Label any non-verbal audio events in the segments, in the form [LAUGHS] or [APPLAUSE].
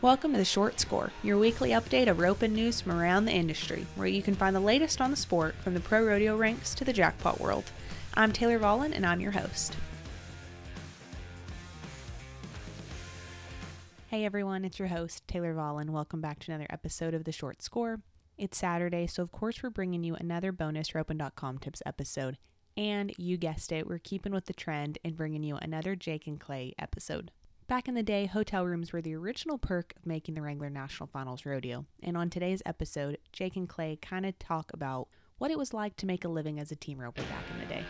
Welcome to the Short Score, your weekly update of roping news from around the industry, where you can find the latest on the sport from the pro rodeo ranks to the jackpot world. I'm Taylor Vollen, and I'm your host. Hey everyone, it's your host, Taylor Vollen. Welcome back to another episode of the Short Score. It's Saturday, so of course we're bringing you another bonus Roping.com tips episode. And you guessed it, we're keeping with the trend and bringing you another Jake and Clay episode. Back in the day, hotel rooms were the original perk of making the Wrangler National Finals Rodeo. And on today's episode, Jake and Clay kind of talk about what it was like to make a living as a team roper back in the day.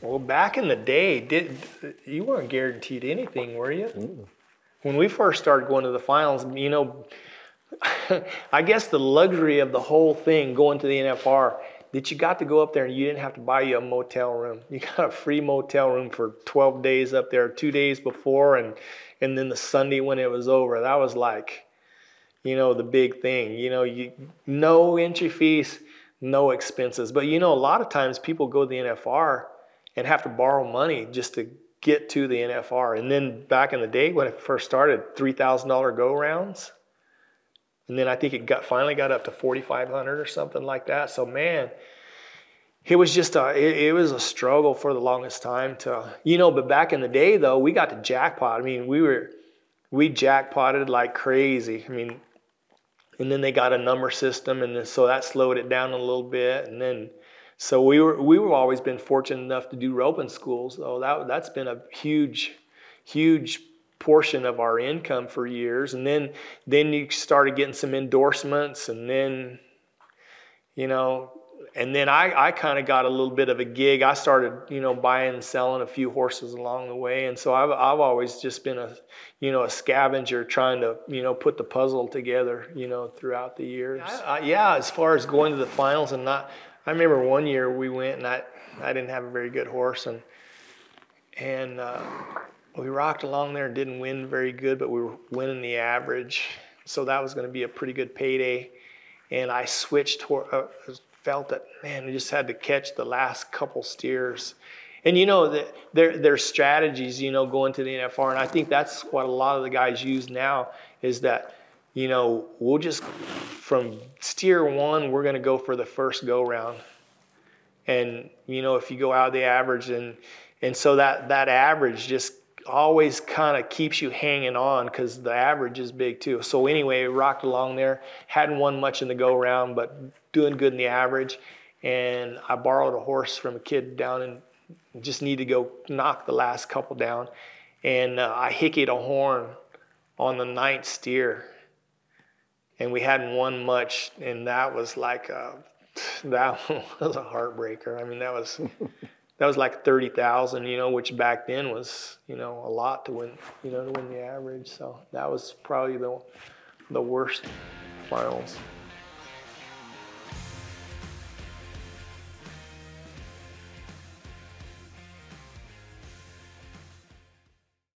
Well, back in the day, did you weren't guaranteed anything, were you? When we first started going to the finals, you know, I guess the luxury of the whole thing going to the NFR that you got to go up there and you didn't have to buy you a motel room. You got a free motel room for 12 days up there, two days before, and and then the Sunday when it was over. That was like, you know, the big thing. You know, you no entry fees, no expenses. But you know, a lot of times people go to the NFR and have to borrow money just to get to the NFR. And then back in the day when it first started, three thousand dollar go rounds and then I think it got finally got up to 4,500 or something like that. So man, it was just a it, it, was a struggle for the longest time to you know. But back in the day though, we got to jackpot. I mean, we were we jackpotted like crazy. I mean, and then they got a number system, and then, so that slowed it down a little bit. And then so we were we were always been fortunate enough to do roping schools. So that that's been a huge huge portion of our income for years and then then you started getting some endorsements and then you know and then I, I kind of got a little bit of a gig. I started, you know, buying and selling a few horses along the way, and so I've I've always just been a, you know, a scavenger trying to, you know, put the puzzle together, you know, throughout the years. I, I, yeah, as far as going to the finals and not, I remember one year we went and I I didn't have a very good horse and and uh, we rocked along there and didn't win very good, but we were winning the average. So that was going to be a pretty good payday. And I switched, uh, felt that, man, I just had to catch the last couple steers. And you know, the, there, there's strategies, you know, going to the NFR. And I think that's what a lot of the guys use now is that, you know, we'll just, from steer one, we're going to go for the first go round. And, you know, if you go out of the average, and, and so that, that average just always kind of keeps you hanging on because the average is big too. So anyway, rocked along there. Hadn't won much in the go round, but doing good in the average. And I borrowed a horse from a kid down and just need to go knock the last couple down. And uh, I hickeyed a horn on the ninth steer. And we hadn't won much, and that was like a, [LAUGHS] that [LAUGHS] was a heartbreaker. I mean, that was [LAUGHS] that was like thirty thousand, you know, which back then was, you know, a lot to win, you know, to win the average. So that was probably the the worst finals.